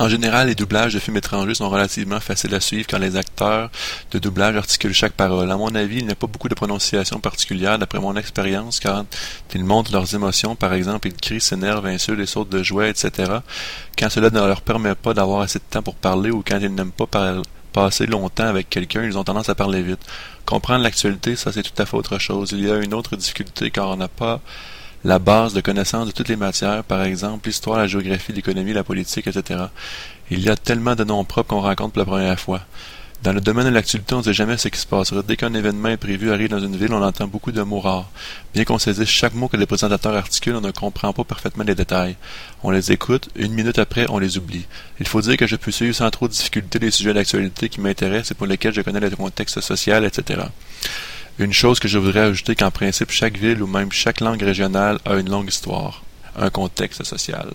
En général, les doublages de films étrangers sont relativement faciles à suivre quand les acteurs de doublage articulent chaque parole. À mon avis, il n'y a pas beaucoup de prononciation particulière d'après mon expérience quand ils montrent leurs émotions, par exemple, ils crient, s'énervent, insultent et sautent de joie, etc. Quand cela ne leur permet pas d'avoir assez de temps pour parler ou quand ils n'aiment pas passer longtemps avec quelqu'un, ils ont tendance à parler vite. Comprendre l'actualité, ça c'est tout à fait autre chose. Il y a une autre difficulté quand on n'a pas la base de connaissance de toutes les matières, par exemple l'histoire, la géographie, l'économie, la politique, etc. Il y a tellement de noms propres qu'on rencontre pour la première fois. Dans le domaine de l'actualité, on ne sait jamais ce qui se passera. Dès qu'un événement est prévu arrive dans une ville, on entend beaucoup de mots rares. Bien qu'on saisisse chaque mot que les présentateurs articulent, on ne comprend pas parfaitement les détails. On les écoute, une minute après, on les oublie. Il faut dire que je peux suivre sans trop de difficulté les sujets d'actualité qui m'intéressent et pour lesquels je connais le contexte social, etc. Une chose que je voudrais ajouter qu'en principe chaque ville ou même chaque langue régionale a une longue histoire, un contexte social.